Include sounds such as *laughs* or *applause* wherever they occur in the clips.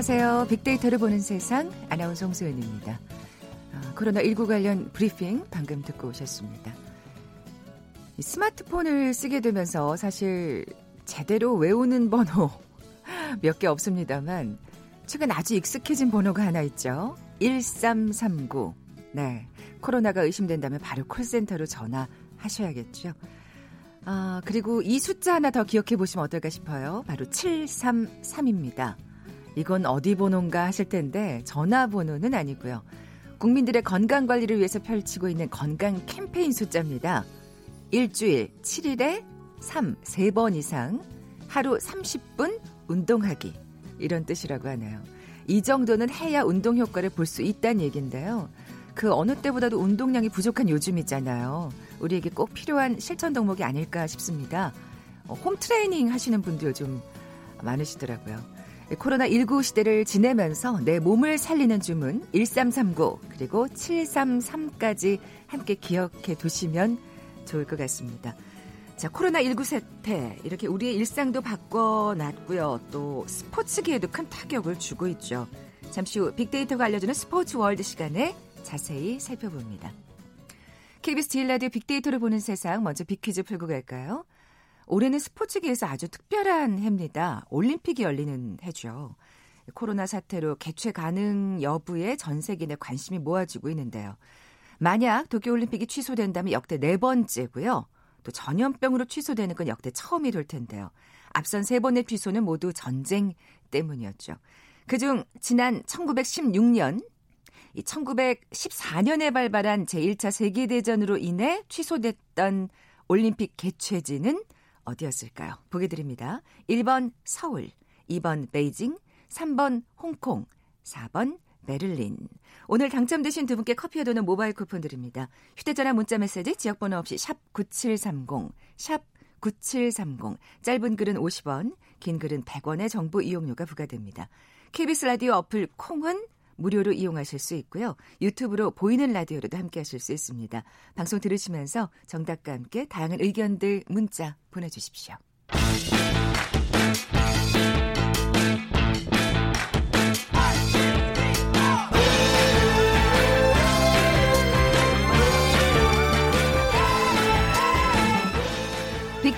안녕하세요. 빅데이터를 보는 세상 아나운서 홍소연입니다. 아, 코로나19 관련 브리핑 방금 듣고 오셨습니다. 스마트폰을 쓰게 되면서 사실 제대로 외우는 번호 *laughs* 몇 개 없습니다만 최근 아주 익숙해진 번호가 하나 있죠. 1339. 네. 코로나가 의심된다면 바로 콜센터로 전화하셔야겠죠. 아, 그리고 이 숫자 하나 더 기억해 보시면 어떨까 싶어요. 바로 733입니다. 이건 어디 번호인가 하실 텐데 전화번호는 아니고요. 국민들의 건강 관리를 위해서 펼치고 있는 건강 캠페인 숫자입니다. 일주일 7일에 3, 3번 이상 하루 30분 운동하기. 이런 뜻이라고 하네요. 이 정도는 해야 운동 효과를 볼 수 있다는 얘기인데요. 그 어느 때보다도 운동량이 부족한 요즘이잖아요. 우리에게 꼭 필요한 실천 덕목이 아닐까 싶습니다. 어, 홈 트레이닝 하시는 분도 요즘 많으시더라고요. 코로나19 시대를 지내면서 내 몸을 살리는 주문 1339 그리고 733까지 함께 기억해 두시면 좋을 것 같습니다. 자, 코로나19 세태 이렇게 우리의 일상도 바꿔놨고요. 또 스포츠계에도 큰 타격을 주고 있죠. 잠시 후 빅데이터가 알려주는 스포츠 월드 시간에 자세히 살펴봅니다. KBS 제일라디오 빅데이터를 보는 세상 먼저 빅퀴즈 풀고 갈까요? 올해는 스포츠계에서 아주 특별한 해입니다. 올림픽이 열리는 해죠. 코로나 사태로 개최 가능 여부에 전 세계 내 관심이 모아지고 있는데요. 만약 도쿄올림픽이 취소된다면 역대 네 번째고요. 또 전염병으로 취소되는 건 역대 처음이 될 텐데요. 앞선 세 번의 취소는 모두 전쟁 때문이었죠. 그중 지난 1916년 이 1914년에 발발한 제1차 세계대전으로 인해 취소됐던 올림픽 개최지는 어디였을까요? 보기 드립니다. 1번 서울, 2번 베이징, 3번 홍콩, 4번 베를린. 오늘 당첨되신 두 분께 커피와 도는 모바일 쿠폰 드립니다. 휴대전화 문자 메시지 지역번호 없이 샵 9730, 샵 9730. 짧은 글은 50원, 긴 글은 100원의 정보 이용료가 부과됩니다. KBS 라디오 어플 콩은 무료로 이용하실 수 있고요. 유튜브로 보이는 라디오로도 함께 하실 수 있습니다. 방송 들으시면서 정답과 함께 다양한 의견들 문자 보내주십시오.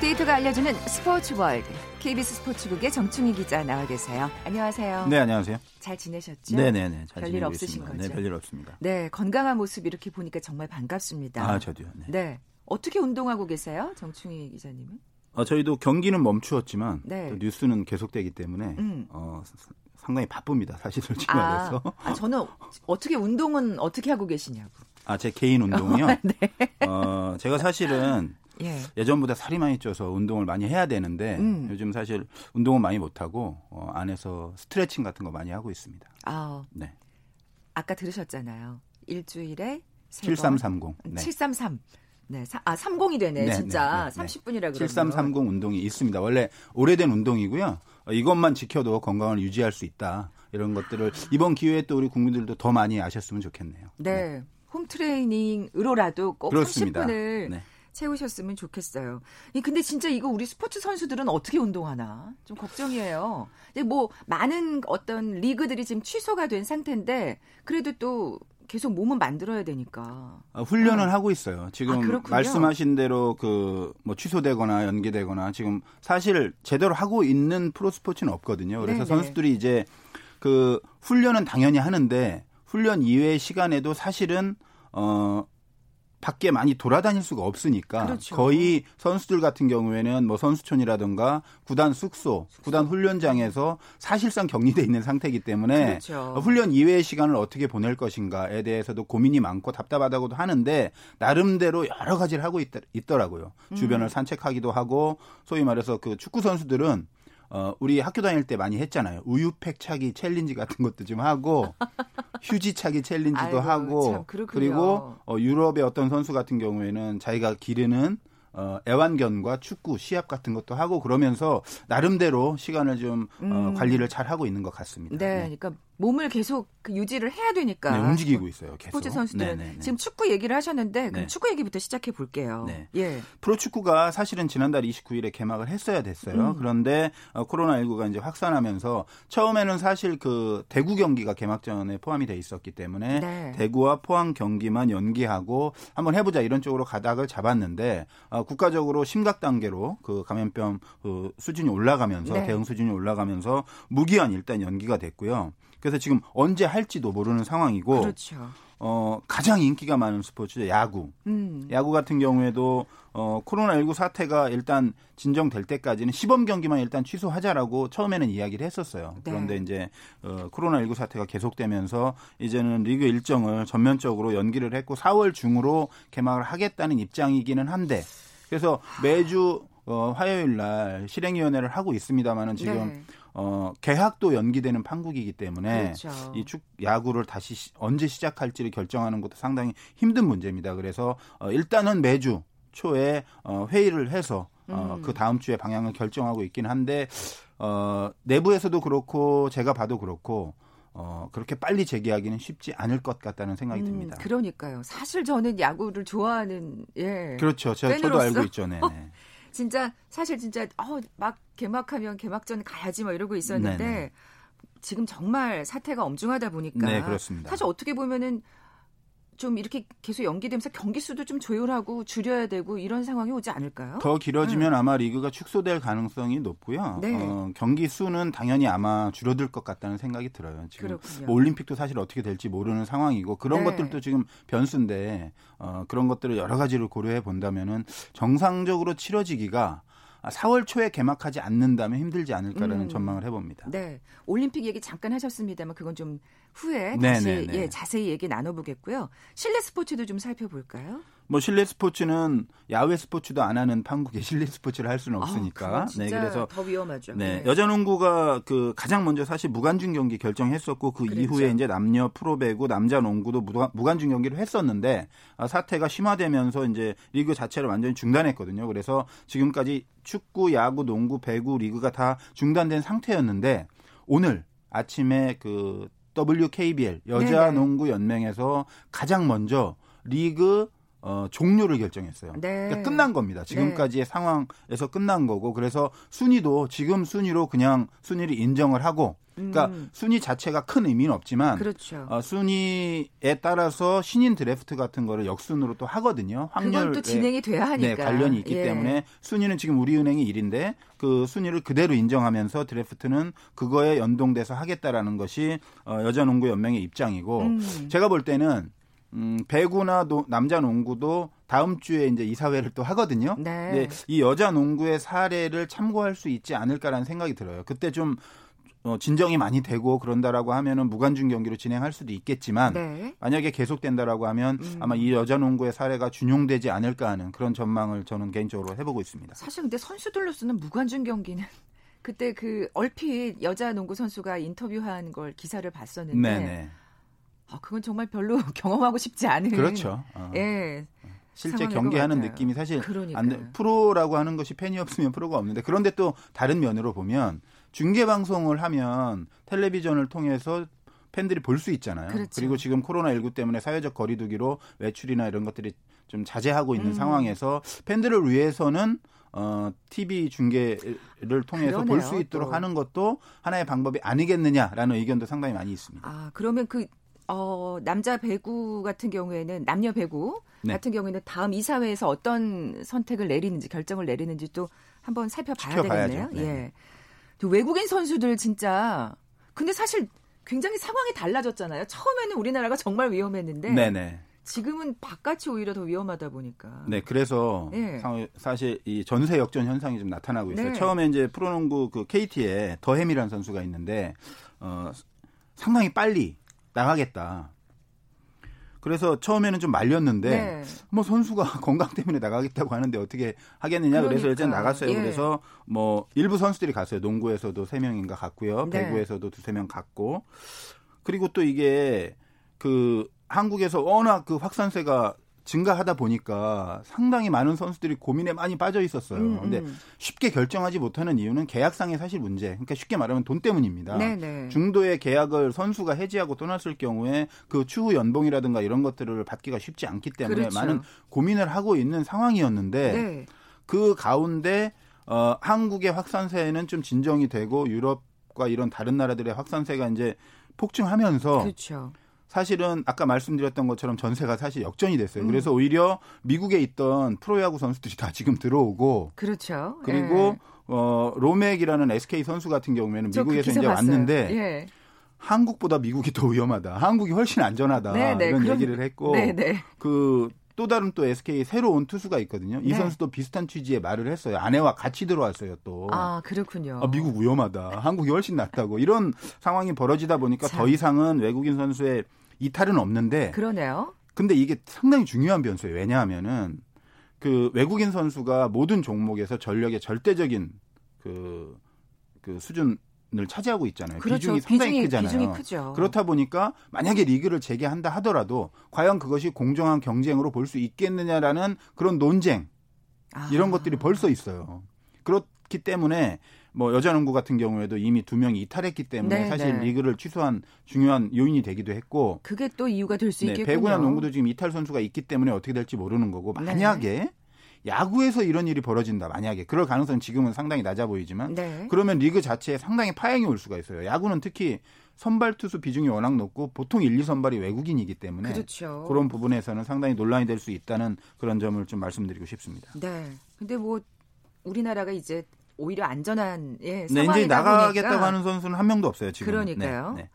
빅데이터가 알려주는 스포츠 월드. KBS 스포츠국의 정충희 기자 나와 계세요. 안녕하세요. 네, 안녕하세요. 잘 지내셨죠? 네 네네. 잘 별일 없으신 있습니다. 거죠? 네, 별일 없습니다. 네, 건강한 모습 이렇게 보니까 정말 반갑습니다. 아, 저도요. 네. 네. 어떻게 운동하고 계세요? 정충희 기자님은? 어, 저희도 경기는 멈추었지만 네. 또 뉴스는 계속되기 때문에 음. 어, 사- 상당히 바쁩니다. 사실 솔직히 아, 말해서. 아, 저는 어떻게 운동은 어떻게 하고 계시냐고. 아, 제 개인 운동이요. *laughs* 네. 어, 제가 사실은 예. 예전보다 살이 많이 쪄서 운동을 많이 해야 되는데 음. 요즘 사실 운동은 많이 못 하고 어, 안에서 스트레칭 같은 거 많이 하고 있습니다. 아, 네. 아까 들으셨잖아요. 일주일에 세 7330. 번. 네. 733. 네. 사, 아, 30이 되네. 네, 진짜. 네, 네, 네. 30분이라 그러면. 7330 운동이 있습니다. 원래 오래된 운동이고요. 어, 이것만 지켜도 건강을 유지할 수 있다. 이런 것들을 이번 기회에 또 우리 국민들도 더 많이 아셨으면 좋겠네요. 네. 홈 트레이닝으로라도 꼭 그렇습니다. 30분을 네. 채우셨으면 좋겠어요. 이 근데 진짜 이거 우리 스포츠 선수들은 어떻게 운동하나 좀 걱정이에요. 뭐 많은 어떤 리그들이 지금 취소가 된 상태인데 그래도 또 계속 몸은 만들어야 되니까. 어, 훈련을 하고 있어요. 지금 아. 말씀하신 대로 그 뭐 취소되거나 연기되거나 지금 사실 제대로 하고 있는 프로 스포츠는 없거든요. 그래서 네네. 선수들이 이제 그 훈련은 당연히 하는데 훈련 이외의 시간에도 사실은 어 밖에 많이 돌아다닐 수가 없으니까 그렇죠. 거의 선수들 같은 경우에는 뭐 선수촌이라든가 구단 숙소, 구단 훈련장에서 사실상 격리돼 있는 상태이기 때문에 그렇죠. 훈련 이외의 시간을 어떻게 보낼 것인가에 대해서도 고민이 많고 답답하다고도 하는데 나름대로 여러 가지를 하고 있, 더라고요 음. 주변을 산책하기도 하고 소위 말해서 그 축구 선수들은 어, 우리 학교 다닐 때 많이 했잖아요. 우유팩 차기 챌린지 같은 것도 좀 하고, *laughs* 휴지 차기 챌린지도 아이고, 참 하고. 그리고 어, 유럽의 어떤 선수 같은 경우에는 자기가 기르는 어, 애완견과 축구, 시합 같은 것도 하고 그러면서 나름대로 시간을 좀 어, 음. 관리를 잘 하고 있는 것 같습니다. 네, 그러니까 몸을 계속 그 유지를 해야 되니까. 네, 움직이고 있어요. 계속. 스포츠 선수들은 네네네. 지금 축구 얘기를 하셨는데 그럼 네. 축구 얘기부터 시작해 볼게요. 네. 예. 프로축구가 사실은 지난달 29일에 개막을 했어야 됐어요. 음. 그런데 어, 코로나19가 이제 확산하면서 처음에는 사실 그 대구 경기가 개막전에 포함이 돼 있었기 때문에 네. 대구와 포항 경기만 연기하고 한번 해보자 이런 쪽으로 가닥을 잡았는데 어, 국가적으로 심각 단계로 그 감염병 그 수준이 올라가면서 네. 대응 수준이 올라가면서 무기한 일단 연기가 됐고요. 그래서 지금 언제 할지도 모르는 상황이고 그렇죠. 어, 가장 인기가 많은 스포츠죠 야구. 음. 야구 같은 경우에도 어, 코로나19 사태가 일단 진정될 때까지는 시범 경기만 일단 취소하자라고 처음에는 이야기를 했었어요. 네. 그런데 이제 어, 코로나19 사태가 계속되면서 이제는 리그 일정을 전면적으로 연기를 했고 4월 중으로 개막을 하겠다는 입장이기는 한데 그래서 매주 어, 화요일 날 실행위원회를 하고 있습니다만은 지금 네. 어, 개학도 연기되는 판국이기 때문에 그렇죠. 이축 야구를 다시 시- 언제 시작할지를 결정하는 것도 상당히 힘든 문제입니다. 그래서 어, 일단은 매주 초에 어, 회의를 해서 어, 음. 그 다음 주에 방향을 결정하고 있긴 한데 어, 내부에서도 그렇고 제가 봐도 그렇고 어, 그렇게 빨리 재개하기는 쉽지 않을 것 같다는 생각이 음, 듭니다. 그러니까요. 사실 저는 야구를 좋아하는 예. 그렇죠. 제가 저도 팬으로서? 알고 있죠. 네. *laughs* 진짜 사실 진짜 어, 막 개막하면 개막전 가야지 막 이러고 있었는데 네네. 지금 정말 사태가 엄중하다 보니까 네, 그렇습니다. 사실 어떻게 보면은 좀 이렇게 계속 연기되면서 경기 수도 좀 조율하고 줄여야 되고 이런 상황이 오지 않을까요? 더 길어지면 아마 리그가 축소될 가능성이 높고요. 네. 어, 경기 수는 당연히 아마 줄어들 것 같다는 생각이 들어요. 지금. 뭐 올림픽도 사실 어떻게 될지 모르는 상황이고 그런 네. 것들도 지금 변수인데 어, 그런 것들을 여러 가지를 고려해 본다면은 정상적으로 치러지기가 4월 초에 개막하지 않는다면 힘들지 않을까라는 음. 전망을 해봅니다. 네. 올림픽 얘기 잠깐 하셨습니다만 그건 좀 후에 네, 다시 네, 네. 예, 자세히 얘기 나눠보겠고요. 실내 스포츠도 좀 살펴볼까요? 뭐 실내 스포츠는 야외 스포츠도 안 하는 판국에 *laughs* 실내 스포츠를 할 수는 없으니까. 아, 그건 진짜 네, 그래서 더 위험하죠. 네, 여자 농구가 그 가장 먼저 사실 무관중 경기 결정했었고 그 그랬죠. 이후에 이제 남녀 프로배구, 남자 농구도 무관- 무관중 경기를 했었는데 아, 사태가 심화되면서 이제 리그 자체를 완전히 중단했거든요. 그래서 지금까지 축구, 야구, 농구, 배구 리그가 다 중단된 상태였는데 오늘 아침에 그 WKBL 여자 네네. 농구 연맹에서 가장 먼저 리그 어, 종료를 결정했어요. 네. 그러니까 끝난 겁니다. 지금까지의 상황에서 끝난 거고 그래서 순위도 지금 순위로 그냥 순위를 인정을 하고 그러니까 음. 순위 자체가 큰 의미는 없지만 그렇죠. 어, 순위에 따라서 신인 드래프트 같은 거를 역순으로 또 하거든요. 확률 또 진행이 돼야 하니까. 네, 관련이 있기 예. 때문에 순위는 지금 우리은행이 1인데 그 순위를 그대로 인정하면서 드래프트는 그거에 연동돼서 하겠다라는 것이 어, 여자 농구 연맹의 입장이고 음. 제가 볼 때는 음, 배구나 노- 남자 농구도 다음 주에 이제 이사회를 또 하거든요. 네. 근데 이 여자 농구의 사례를 참고할 수 있지 않을까라는 생각이 들어요. 그때 좀 어, 진정이 많이 되고 그런다라고 하면은 무관중 경기로 진행할 수도 있겠지만 네. 만약에 계속된다라고 하면 음. 아마 이 여자 농구의 사례가 준용되지 않을까 하는 그런 전망을 저는 개인적으로 해보고 있습니다. 사실 근데 선수들로서는 무관중 경기는 *laughs* 그때 그 얼핏 여자 농구 선수가 인터뷰한 걸 기사를 봤었는데 네네. 아, 그건 정말 별로 *laughs* 경험하고 싶지 않은 그렇죠. 어. 예. 실제 경기하는. 느낌이 사실 그러니까요. 안 돼. 프로라고 하는 것이 팬이 없으면 프로가 없는데 그런데 또 다른 면으로 보면 중계 방송을 하면 텔레비전을 통해서 팬들이 볼 수 있잖아요. 그렇죠. 리고 지금 코로나19 때문에 사회적 거리두기로 외출이나 이런 것들이 좀 자제하고 있는 음. 상황에서 팬들을 위해서는 어, TV 중계를 통해서 볼 수 있도록 또. 하는 것도 하나의 방법이 아니겠느냐라는 의견도 상당히 많이 있습니다. 아, 그러면 그 어, 남자 배구 같은 경우에는 남녀 배구 네. 같은 경우에는 다음 이사회에서 어떤 선택을 내리는지 결정을 내리는지 또 한번 살펴봐야 지켜봐야죠. 되겠네요. 네. 예. 또 외국인 선수들 진짜 근데 사실 굉장히 상황이 달라졌잖아요. 처음에는 우리나라가 정말 위험했는데 네네. 지금은 바깥이 오히려 더 위험하다 보니까. 네, 그래서 네. 사- 사실 이 전세 역전 현상이 좀 나타나고 있어요. 네. 처음에 이제 프로농구 그 KT에 더햄이라는 선수가 있는데 어, 상당히 빨리 나가겠다. 그래서 처음에는 좀 말렸는데 네. 뭐 선수가 *laughs* 건강 때문에 나가겠다고 하는데 어떻게 하겠느냐 그래서 일단 그러니까, 나갔어요. 예. 그래서 뭐 일부 선수들이 갔어요. 농구에서도 세 명인가 갔고요. 네. 배구에서도 두세 명 갔고 그리고 또 이게 그 한국에서 워낙 그 확산세가 증가하다 보니까 상당히 많은 선수들이 고민에 많이 빠져 있었어요. 음, 근데 음. 쉽게 결정하지 못하는 이유는 계약상의 사실 문제. 그러니까 쉽게 말하면 돈 때문입니다. 네네. 중도의 계약을 선수가 해지하고 떠났을 경우에 그 추후 연봉이라든가 이런 것들을 받기가 쉽지 않기 때문에 그렇죠. 많은 고민을 하고 있는 상황이었는데 네. 그 가운데 어, 한국의 확산세는 좀 진정이 되고 유럽과 이런 다른 나라들의 확산세가 이제 폭증하면서 그렇죠. 사실은 아까 말씀드렸던 것처럼 전세가 사실 역전이 됐어요. 음. 그래서 오히려 미국에 있던 프로야구 선수들이 다 지금 들어오고 그렇죠. 그리고 예. 어 로맥이라는 SK 선수 같은 경우에는 미국에서 이제 봤어요. 왔는데 예. 한국보다 미국이 더 위험하다. 한국이 훨씬 안전하다. 네, 네. 이런 그럼- 얘기를 했고 네네. 그또 다른 또 SK 새로 온 투수가 있거든요. 이 네. 선수도 비슷한 취지의 말을 했어요. 아내와 같이 들어왔어요 또. 아 그렇군요. 아, 미국 위험하다. 한국이 훨씬 낫다고. 이런 상황이 벌어지다 보니까 참. 더 이상은 외국인 선수의 이탈은 없는데 그러네요. 근데 이게 상당히 중요한 변수예요. 왜냐하면은 그 외국인 선수가 모든 종목에서 전력의 절대적인 그, 그 수준을 차지하고 있잖아요. 그렇죠. 비중이 상당히 비중이, 크잖아요. 비중이 크죠. 그렇다 보니까 만약에 리그를 재개한다 하더라도 과연 그것이 공정한 경쟁으로 볼 수 있겠느냐라는 그런 논쟁 아. 이런 것들이 벌써 있어요. 그렇기 때문에 뭐 여자농구 같은 경우에도 이미 두 명이 이탈했기 때문에 네, 사실 네. 리그를 취소한 중요한 요인이 되기도 했고 그게 또 이유가 될수 네, 있겠군요. 배구나 농구도 지금 이탈 선수가 있기 때문에 어떻게 될지 모르는 거고 네. 만약에 야구에서 이런 일이 벌어진다 만약에 그럴 가능성은 지금은 상당히 낮아 보이지만 네. 그러면 리그 자체에 상당히 파행이 올 수가 있어요. 야구는 특히 선발 투수 비중이 워낙 높고 보통 1, 2 선발이 외국인이기 때문에 그렇죠. 그런 부분에서는 상당히 논란이 될 수 있다는 그런 점을 좀 말씀드리고 싶습니다. 네. 근데 뭐 우리나라가 이제 오히려 안전한 예, 네, 이제 나가겠다고 보니까 하는 선수는 한 명도 없어요, 지금. 그러니까요. 네, 네.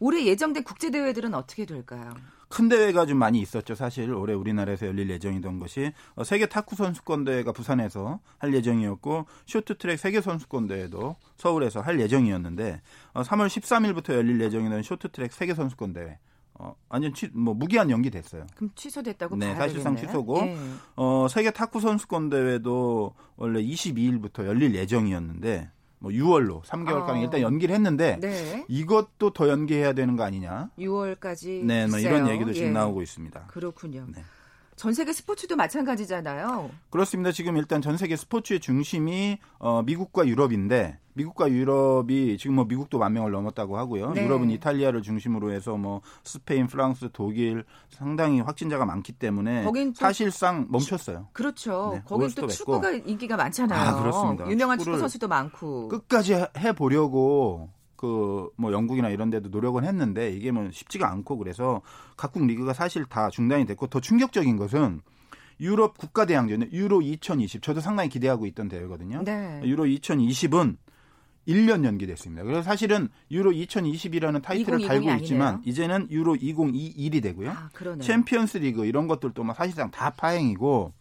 올해 예정된 국제 대회들은 어떻게 될까요? 큰 대회가 좀 많이 있었죠. 사실 올해 우리나라에서 열릴 예정이던 것이 어, 세계 탁구 선수권 대회가 부산에서 할 예정이었고 쇼트트랙 세계 선수권 대회도 서울에서 할 예정이었는데 어, 3월 13일부터 열릴 예정이던 쇼트트랙 세계 선수권 대회 어, 완전 취, 뭐 무기한 연기됐어요. 그럼 취소됐다고 네, 사실상 되겠네. 취소고. 예. 어, 세계 탁구 선수권 대회도 원래 22일부터 열릴 예정이었는데 뭐 6월로 3개월간 어. 일단 연기를 했는데 네. 이것도 더 연기해야 되는 거 아니냐? 6월까지 네, 뭐. 이런 얘기도 지금 예. 나오고 있습니다. 그렇군요. 네. 전 세계 스포츠도 마찬가지잖아요. 그렇습니다. 지금 일단 전 세계 스포츠의 중심이 어, 미국과 유럽인데 미국과 유럽이 지금 뭐 미국도 만 명을 넘었다고 하고요. 네. 유럽은 이탈리아를 중심으로 해서 뭐 스페인, 프랑스, 독일 상당히 확진자가 많기 때문에 사실상 멈췄어요. 그렇죠. 네, 거긴 또. 축구가 인기가 많잖아요. 아, 그렇습니다. 유명한 축구 선수도 많고. 끝까지 해 보려고 그 뭐 영국이나 이런 데도 노력은 했는데 이게 뭐 쉽지가 않고 그래서 각국 리그가 사실 다 중단이 됐고 더 충격적인 것은 유럽 국가 대항전 유로 2020 저도 상당히 기대하고 있던 대회거든요. 네. 유로 2020은 1년 연기됐습니다. 그래서 사실은 유로 2020이라는 타이틀을 2020이 달고 아니네요. 있지만 이제는 유로 2021이 되고요. 아. 챔피언스 리그 이런 것들도 막 사실상 다 파행이고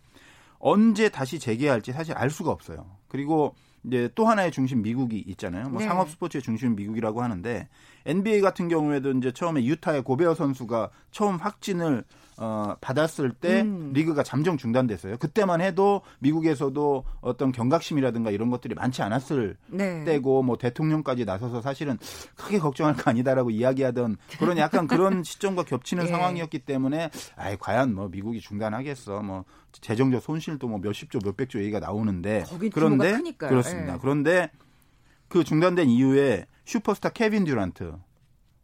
언제 다시 재개할지 사실 알 수가 없어요. 그리고 이제 또 하나의 중심 미국이 있잖아요. 뭐 네. 상업 스포츠의 중심 미국이라고 하는데 NBA 같은 경우에도 이제 처음에 유타의 고베어 선수가 처음 확진을 어, 받았을 때 음. 리그가 잠정 중단됐어요. 그때만 해도 미국에서도 어떤 경각심이라든가 이런 것들이 많지 않았을 네. 때고 뭐 대통령까지 나서서 사실은 크게 걱정할 거 아니다라고 이야기하던 그런 약간 그런 *laughs* 시점과 겹치는 예. 상황이었기 때문에 아이 과연 뭐 미국이 중단하겠어 뭐 재정적 손실도 뭐 몇십조 몇백조 얘기가 나오는데 그런데 크니까요. 그렇습니다. 예. 그런데 그 중단된 이후에 슈퍼스타 케빈 듀란트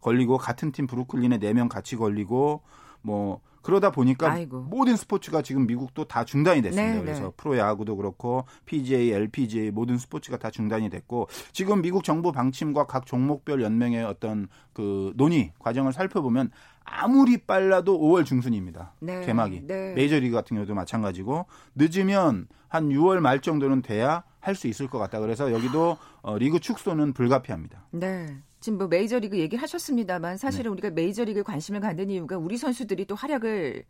걸리고 같은 팀 브루클린에 네 명 같이 걸리고 뭐 그러다 보니까 아이고. 모든 스포츠가 지금 미국도 다 중단이 됐습니다. 네, 그래서 네. 프로야구도 그렇고 PGA, LPGA 모든 스포츠가 다 중단이 됐고 지금 미국 정부 방침과 각 종목별 연맹의 어떤 그 논의 과정을 살펴보면 아무리 빨라도 5월 중순입니다. 네, 개막이. 네. 메이저리그 같은 경우도 마찬가지고 늦으면 한 6월 말 정도는 돼야 할 수 있을 것 같다. 그래서 여기도 어, 리그 축소는 불가피합니다. 네. 지금 뭐 메이저리그 얘기를 하셨습니다만 사실은 네. 우리가 메이저리그에 관심을 갖는 이유가 우리 선수들이 또 활약을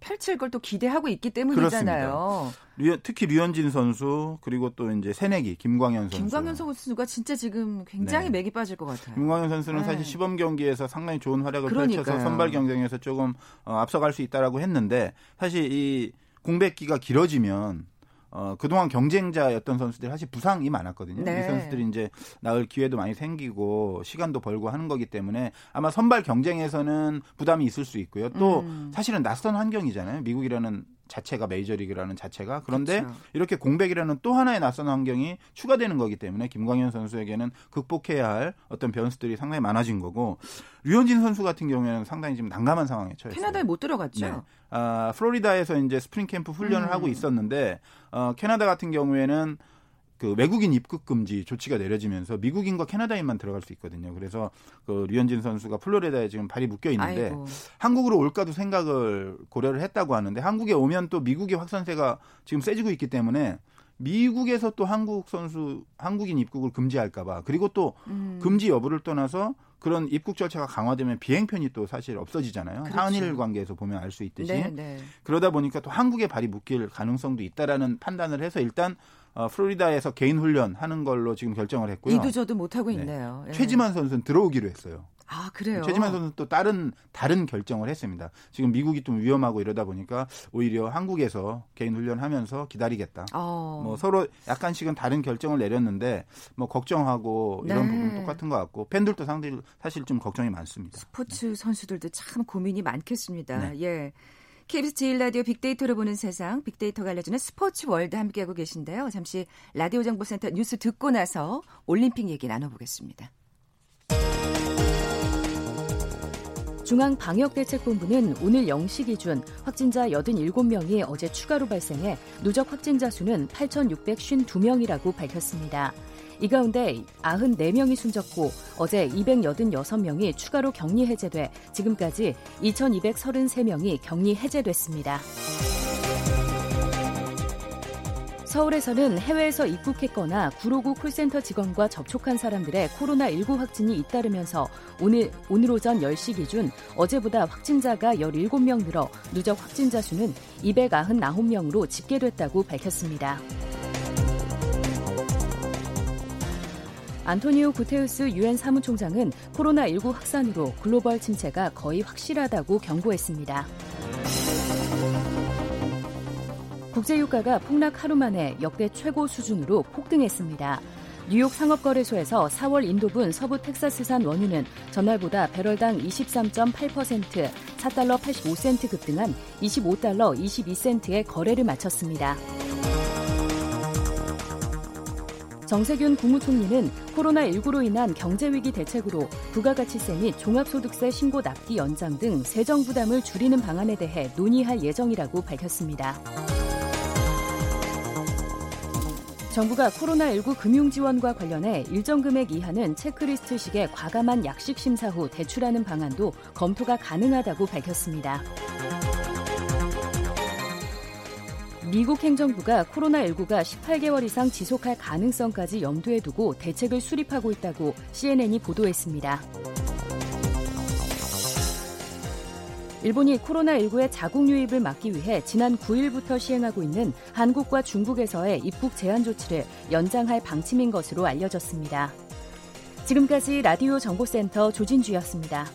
펼칠 걸 또 기대하고 있기 때문이잖아요. 류- 특히 류현진 선수 그리고 또 이제 새내기 김광현 선수. 김광현 선수가 진짜 지금 굉장히 네. 맥이 빠질 것 같아요. 김광현 선수는 네. 사실 시범 경기에서 상당히 좋은 활약을 그러니까요. 펼쳐서 선발 경쟁에서 조금 어, 앞서갈 수 있다라고 했는데 사실 이 공백기가 길어지면 어, 그동안 경쟁자였던 선수들이 사실 부상이 많았거든요. 네. 이 선수들이 이제 나을 기회도 많이 생기고 시간도 벌고 하는 거기 때문에 아마 선발 경쟁에서는 부담이 있을 수 있고요. 또 음. 사실은 낯선 환경이잖아요. 미국이라는 자체가 메이저리그라는 자체가 그런데 그렇죠. 이렇게 공백이라는 또 하나의 낯선 환경이 추가되는 거기 때문에 김광현 선수에게는 극복해야 할 어떤 변수들이 상당히 많아진 거고 류현진 선수 같은 경우에는 상당히 지금 난감한 상황에 처했어요. 캐나다에 못 들어갔죠. 네. 아, 플로리다에서 이제 스프링 캠프 훈련을 음. 하고 있었는데 어, 캐나다 같은 경우에는 그 외국인 입국 금지 조치가 내려지면서 미국인과 캐나다인만 들어갈 수 있거든요. 그래서 그 류현진 선수가 플로리다에 지금 발이 묶여 있는데 아이고. 한국으로 올까도 생각을 고려를 했다고 하는데 한국에 오면 또 미국의 확산세가 지금 세지고 있기 때문에 미국에서 또 한국 선수 한국인 입국을 금지할까봐 그리고 또 음. 금지 여부를 떠나서 그런 입국 절차가 강화되면 비행편이 또 사실 없어지잖아요. 그렇죠. 한일 관계에서 보면 알 수 있듯이 네, 네. 그러다 보니까 또 한국에 발이 묶일 가능성도 있다라는 판단을 해서 일단 어, 플로리다에서 개인 훈련 하는 걸로 지금 결정을 했고요. 이도 저도 못 하고 네. 있네요. 예. 최지만 선수는 들어오기로 했어요. 아 그래요. 최지만 선수는 또 다른 다른 결정을 했습니다. 지금 미국이 좀 위험하고 이러다 보니까 오히려 한국에서 개인 훈련하면서 기다리겠다. 어. 뭐 서로 약간씩은 다른 결정을 내렸는데 뭐 걱정하고 이런 네. 부분 똑같은 것 같고 팬들도 상당히 사실 좀 걱정이 많습니다. 스포츠 선수들도 참 고민이 많겠습니다. 네. 예. KBS 제일라디오 빅데이터로 보는 세상, 빅데이터가 알려주는 스포츠 월드 함께하고 계신데요. 잠시 라디오 정보센터 뉴스 듣고 나서 올림픽 얘기 나눠보겠습니다. 중앙방역대책본부는 오늘 0시 기준 확진자 87명이 어제 추가로 발생해 누적 확진자 수는 8,652명이라고 밝혔습니다. 이 가운데 94명이 숨졌고 어제 286명이 추가로 격리 해제돼 지금까지 2,233명이 격리 해제됐습니다. 서울에서는 해외에서 입국했거나 구로구 콜센터 직원과 접촉한 사람들의 코로나19 확진이 잇따르면서 오늘, 오늘 오전 10시 기준 어제보다 확진자가 17명 늘어 누적 확진자 수는 299명으로 집계됐다고 밝혔습니다. 안토니오 구테우스 유엔 사무총장은 코로나19 확산으로 글로벌 침체가 거의 확실하다고 경고했습니다. 국제유가가 폭락 하루 만에 역대 최고 수준으로 폭등했습니다. 뉴욕 상업거래소에서 4월 인도분 서부 텍사스산 원유는 전날보다 배럴당 23.8% 4달러 85센트 급등한 25달러 22센트의 거래를 마쳤습니다. 정세균 국무총리는 코로나19로 인한 경제위기 대책으로 부가가치세 및 종합소득세 신고 납기 연장 등 세정 부담을 줄이는 방안에 대해 논의할 예정이라고 밝혔습니다. 정부가 코로나19 금융 지원과 관련해 일정 금액 이하는 체크리스트식의 과감한 약식 심사 후 대출하는 방안도 검토가 가능하다고 밝혔습니다. 미국 행정부가 코로나19가 18개월 이상 지속할 가능성까지 염두에 두고 대책을 수립하고 있다고 CNN이 보도했습니다. 일본이 코로나19의 자국 유입을 막기 위해 지난 9일부터 시행하고 있는 한국과 중국에서의 입국 제한 조치를 연장할 방침인 것으로 알려졌습니다. 지금까지 라디오 정보센터 조진주였습니다.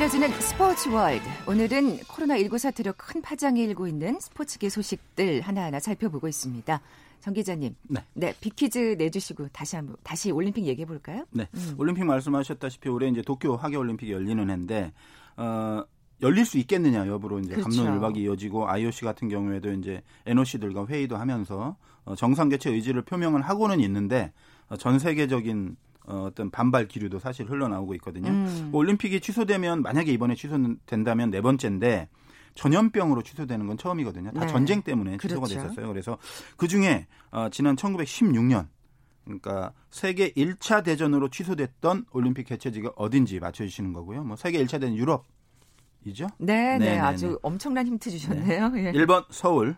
알려주는 스포츠 월드. 오늘은 코로나19 사태로 큰 파장이 일고 있는 스포츠계 소식들 하나하나 살펴보고 있습니다. 정 기자님. 네. 빅퀴즈 내주시고 다시 한번 다시 올림픽 얘기해 볼까요? 네. 올림픽 말씀하셨다시피 올해 이제 도쿄 하계 올림픽이 열리는 해인데 어 열릴 수 있겠느냐 여부로 이제 그렇죠. 감론을박이 이어지고 IOC 같은 경우에도 이제 NOC들과 회의도 하면서 어, 정상 개최 의지를 표명은 하고는 있는데 어, 전 세계적인 어, 어떤 반발 기류도 사실 흘러나오고 있거든요. 음. 올림픽이 취소되면 만약에 이번에 취소된다면 네 번째인데 전염병으로 취소되는 건 처음이거든요. 다 네. 전쟁 때문에 취소가 그렇죠. 됐었어요. 그래서 그 중에 어, 지난 1916년 그러니까 세계 1차 대전으로 취소됐던 올림픽 개최지가 어딘지 맞춰주시는 거고요. 뭐 세계 1차 대전 유럽 이죠. 네, 네, 네, 네, 아주 네. 엄청난 힌트 주셨네요. 예. 1번 서울,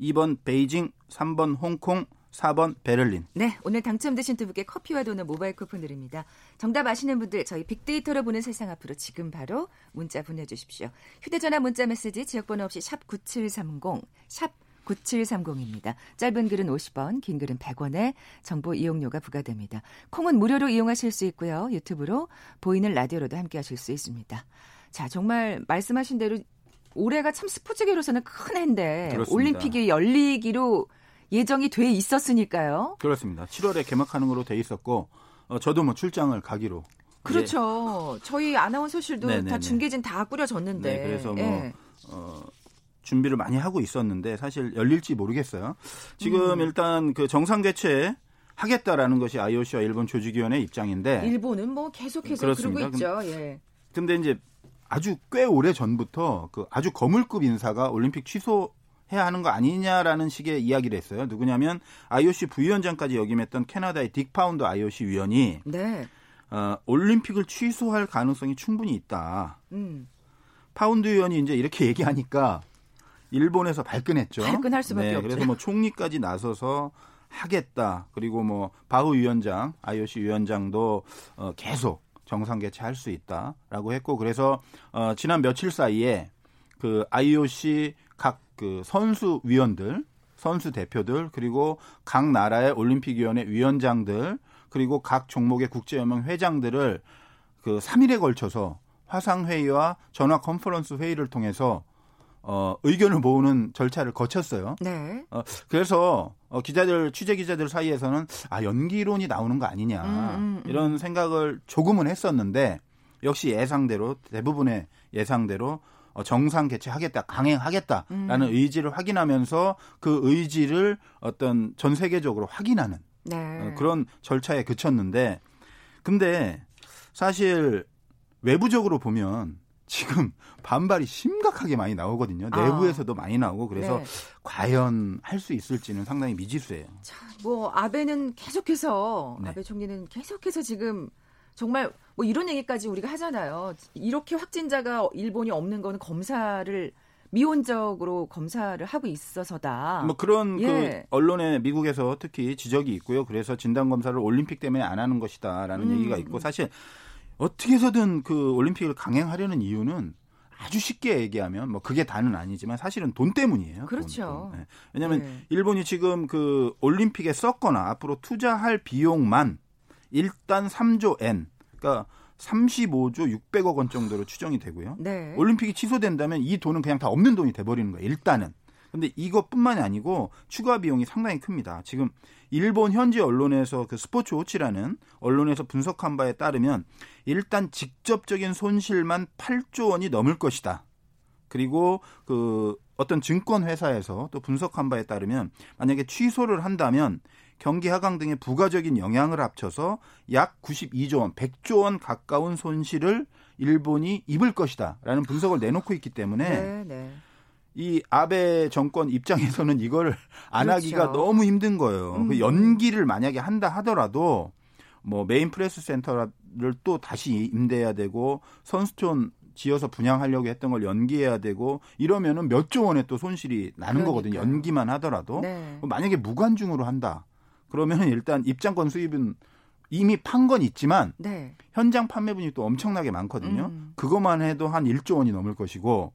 2번 베이징, 3번 홍콩, 4번 베를린. 네, 오늘 당첨되신 두 분께 커피와 도넛 모바일 쿠폰 드립니다. 정답 아시는 분들 저희 빅데이터로 보는 세상 앞으로 지금 바로 문자 보내주십시오. 휴대전화 문자 메시지 지역번호 없이 샵 9730, 샵 9730입니다. 짧은 글은 50원, 긴 글은 100원에 정보 이용료가 부과됩니다. 콩은 무료로 이용하실 수 있고요. 유튜브로 보이는 라디오로도 함께 하실 수 있습니다. 자, 정말 말씀하신 대로 올해가 참 스포츠계로서는 큰 해인데 그렇습니다. 올림픽이 열리기로 예정이 돼 있었으니까요. 그렇습니다. 7월에 개막하는 걸로 돼 있었고 어, 저도 뭐 출장을 가기로. 그렇죠. 저희 아나운서실도 네네네. 다 중계진 다 꾸려졌는데. 네, 그래서 뭐 예. 어, 준비를 많이 하고 있었는데 사실 열릴지 모르겠어요. 지금 음. 일단 그 정상 개최 하겠다라는 것이 IOC와 일본 조직위원회 입장인데 일본은 뭐 계속해서 그렇습니다. 그러고 있죠. 예. 근데 이제 아주 꽤 오래 전부터 그 아주 거물급 인사가 올림픽 취소 해야 하는 거 아니냐라는 식의 이야기를 했어요. 누구냐면 IOC 부위원장까지 역임했던 캐나다의 딕 파운드 IOC 위원이 네. 어, 올림픽을 취소할 가능성이 충분히 있다. 음. 파운드 위원이 이제 이렇게 *laughs* 얘기하니까 일본에서 발끈했죠. 발끈할 수밖에 네, 없죠. 그래서 뭐 총리까지 나서서 하겠다. 그리고 뭐 바흐 위원장, IOC 위원장도 어, 계속 정상 개최할 수 있다라고 했고 그래서 어, 지난 며칠 사이에 그 IOC 각 그 선수 위원들, 선수 대표들 그리고 각 나라의 올림픽 위원회 위원장들 그리고 각 종목의 국제연맹 회장들을 그 3일에 걸쳐서 화상 회의와 전화 컨퍼런스 회의를 통해서 어, 의견을 모으는 절차를 거쳤어요. 네. 어, 그래서 어, 기자들 취재 기자들 사이에서는 아 연기론이 나오는 거 아니냐 음, 음, 음. 이런 생각을 조금은 했었는데 역시 예상대로 대부분의 예상대로 어, 정상 개최하겠다 강행하겠다라는 음. 의지를 확인하면서 그 의지를 어떤 전 세계적으로 확인하는 네. 어, 그런 절차에 그쳤는데 근데 사실 외부적으로 보면 지금 반발이 심각하게 많이 나오거든요. 아. 내부에서도 많이 나오고 그래서 네. 과연 할 수 있을지는 상당히 미지수예요. 자, 뭐 아베는 계속해서 네. 아베 총리는 계속해서 지금 정말 뭐 이런 얘기까지 우리가 하잖아요. 이렇게 확진자가 일본이 없는 거는 검사를 미온적으로 검사를 하고 있어서다. 뭐 그런 예. 그 언론에 미국에서 특히 지적이 있고요. 그래서 진단 검사를 올림픽 때문에 안 하는 것이다라는 음, 얘기가 있고 사실 어떻게 해서든 그 올림픽을 강행하려는 이유는 아주 쉽게 얘기하면 뭐 그게 다는 아니지만 사실은 돈 때문이에요. 그렇죠. 돈. 네. 왜냐하면 네. 일본이 지금 그 올림픽에 썼거나 앞으로 투자할 비용만 일단 3조 엔, 그러니까 35조 600억 원 정도로 추정이 되고요. 네. 올림픽이 취소된다면 이 돈은 그냥 다 없는 돈이 돼버리는 거예요. 일단은. 근데 이것뿐만이 아니고 추가 비용이 상당히 큽니다. 지금 일본 현지 언론에서 그 스포츠 호치라는 언론에서 분석한 바에 따르면 일단 직접적인 손실만 8조 원이 넘을 것이다. 그리고 그 어떤 증권 회사에서 또 분석한 바에 따르면 만약에 취소를 한다면 경기 하강 등의 부가적인 영향을 합쳐서 약 92조 원, 100조 원 가까운 손실을 일본이 입을 것이다라는 분석을 내놓고 있기 때문에 네, 네. 이 아베 정권 입장에서는 이거를 안 그렇죠. 하기가 너무 힘든 거예요. 음. 그 연기를 만약에 한다 하더라도 뭐 메인 프레스 센터를 또 다시 임대해야 되고 선수촌 지어서 분양하려고 했던 걸 연기해야 되고 이러면은 몇 조 원의 또 손실이 나는 거거든요. 그러니까요. 연기만 하더라도 네. 만약에 무관중으로 한다. 그러면 일단 입장권 수입은 이미 판 건 있지만 네. 현장 판매분이 또 엄청나게 많거든요. 음. 그것만 해도 한 1조 원이 넘을 것이고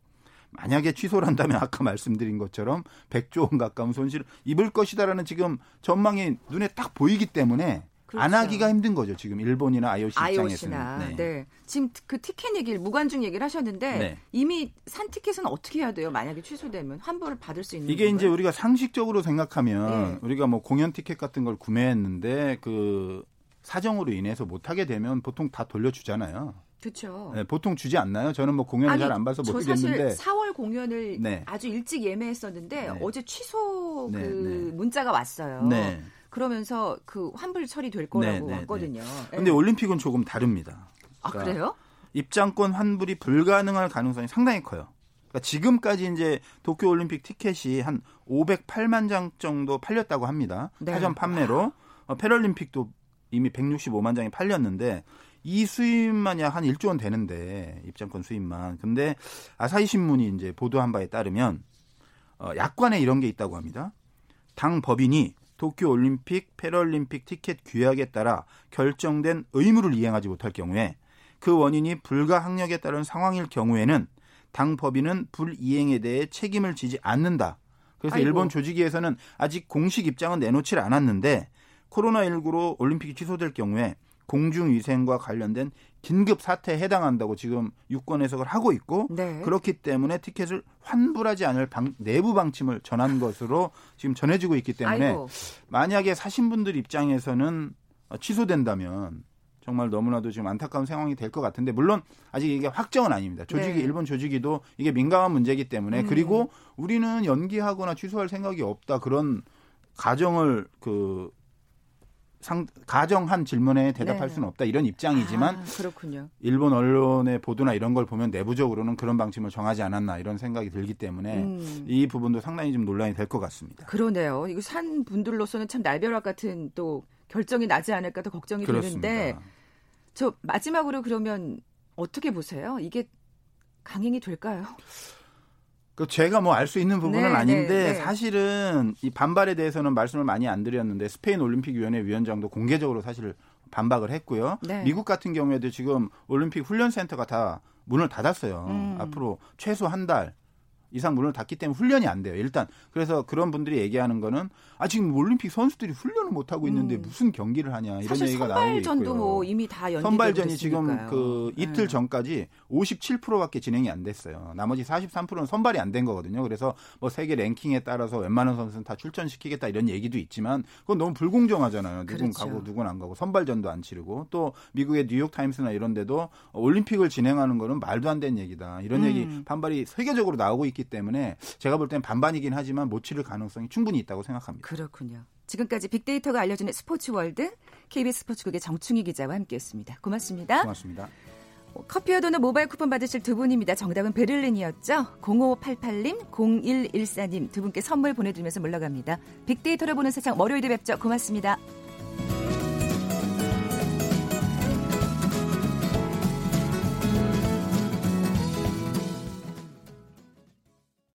만약에 취소를 한다면 *laughs* 아까 말씀드린 것처럼 100조 원 가까운 손실을 입을 것이다라는 지금 전망이 눈에 딱 보이기 때문에 안 그렇죠. 하기가 힘든 거죠. 지금 일본이나 IOC 입장에서는. IOC나 네. 지금 그 티켓 얘기를 무관중 얘기를 하셨는데 네. 이미 산 티켓은 어떻게 해야 돼요? 만약에 취소되면 환불을 받을 수 있는 이게 이제 건가요? 우리가 상식적으로 생각하면 네. 우리가 뭐 공연 티켓 같은 걸 구매했는데 그 사정으로 인해서 못 하게 되면 보통 다 돌려주잖아요. 그렇죠. 네, 보통 주지 않나요? 저는 뭐 공연을 잘 안 봐서 저 모르겠는데 사실 4월 공연을 네. 아주 일찍 예매했었는데 네. 어제 취소 그 네, 네. 문자가 왔어요. 네. 그러면서 그 환불 처리될 거라고 네, 네, 왔거든요. 근데 네. 올림픽은 조금 다릅니다. 아 그러니까 그래요? 입장권 환불이 불가능할 가능성이 상당히 커요. 그러니까 지금까지 이제 도쿄 올림픽 티켓이 한 508만 장 정도 팔렸다고 합니다. 네. 사전 판매로 어, 패럴림픽도 이미 165만 장이 팔렸는데 이 수입만 약 한 1조 원 되는데 입장권 수입만. 근데 아사히 신문이 이제 보도한 바에 따르면 어, 약관에 이런 게 있다고 합니다. 당 법인이 도쿄 올림픽, 패럴림픽 티켓 규약에 따라 결정된 의무를 이행하지 못할 경우에 그 원인이 불가항력에 따른 상황일 경우에는 당 법인은 불이행에 대해 책임을 지지 않는다. 그래서 아이고. 일본 조직위에서는 아직 공식 입장은 내놓지 않았는데 코로나19로 올림픽이 취소될 경우에 공중위생과 관련된 긴급 사태에 해당한다고 지금 유권 해석을 하고 있고 네. 그렇기 때문에 티켓을 환불하지 않을 방, 내부 방침을 전한 것으로 지금 전해지고 있기 때문에 아이고. 만약에 사신 분들 입장에서는 취소된다면 정말 너무나도 지금 안타까운 상황이 될 것 같은데 물론 아직 이게 확정은 아닙니다. 조직이 네. 일본 조직이도 이게 민감한 문제이기 때문에 음. 그리고 우리는 연기하거나 취소할 생각이 없다 그런 가정을 그 상, 가정한 질문에 대답할 네. 수는 없다 이런 입장이지만 아, 그렇군요. 일본 언론의 보도나 이런 걸 보면 내부적으로는 그런 방침을 정하지 않았나 이런 생각이 들기 때문에 음. 이 부분도 상당히 좀 논란이 될 것 같습니다. 그러네요. 이거 산 분들로서는 참 날벼락 같은 또 결정이 나지 않을까 도 걱정이 그렇습니다. 되는데 저 마지막으로 그러면 어떻게 보세요? 이게 강행이 될까요? 그 제가 뭐 알 수 있는 부분은 네, 아닌데 네, 네. 사실은 이 반발에 대해서는 말씀을 많이 안 드렸는데 스페인 올림픽 위원회 위원장도 공개적으로 사실 반박을 했고요. 네. 미국 같은 경우에도 지금 올림픽 훈련 센터가 다 문을 닫았어요. 음. 앞으로 최소 한 달, 이상 문을 닫기 때문에 훈련이 안 돼요. 일단 그래서 그런 분들이 얘기하는 거는 아 지금 올림픽 선수들이 훈련을 못 하고 있는데 음. 무슨 경기를 하냐 이런 얘기가 나오고 있고요. 선발전도 뭐 이미 다 선발전이 지금 그 이틀 네. 전까지 57%밖에 진행이 안 됐어요. 나머지 43%는 선발이 안 된 거거든요. 그래서 뭐 세계 랭킹에 따라서 웬만한 선수는 다 출전시키겠다 이런 얘기도 있지만 그건 너무 불공정하잖아요. 누군 그렇죠. 가고 누군 안 가고 선발전도 안 치르고 또 미국의 뉴욕 타임스나 이런 데도 올림픽을 진행하는 거는 말도 안 되는 얘기다. 이런 음. 얘기 반발이 세계적으로 나오고 있기 있기 때문에 제가 볼 때는 반반이긴 하지만 못 치를 가능성이 충분히 있다고 생각합니다. 그렇군요. 지금까지 빅데이터가 알려주는 스포츠 월드 KBS 스포츠국의 정충희 기자와 함께했습니다. 고맙습니다. 고맙습니다. 커피와 도넛 모바일 쿠폰 받으실 두 분입니다. 정답은 베를린이었죠. 0588님, 0114님 두 분께 선물 보내드리면서 물러갑니다. 빅데이터를 보는 세상 월요일에 뵙죠. 고맙습니다.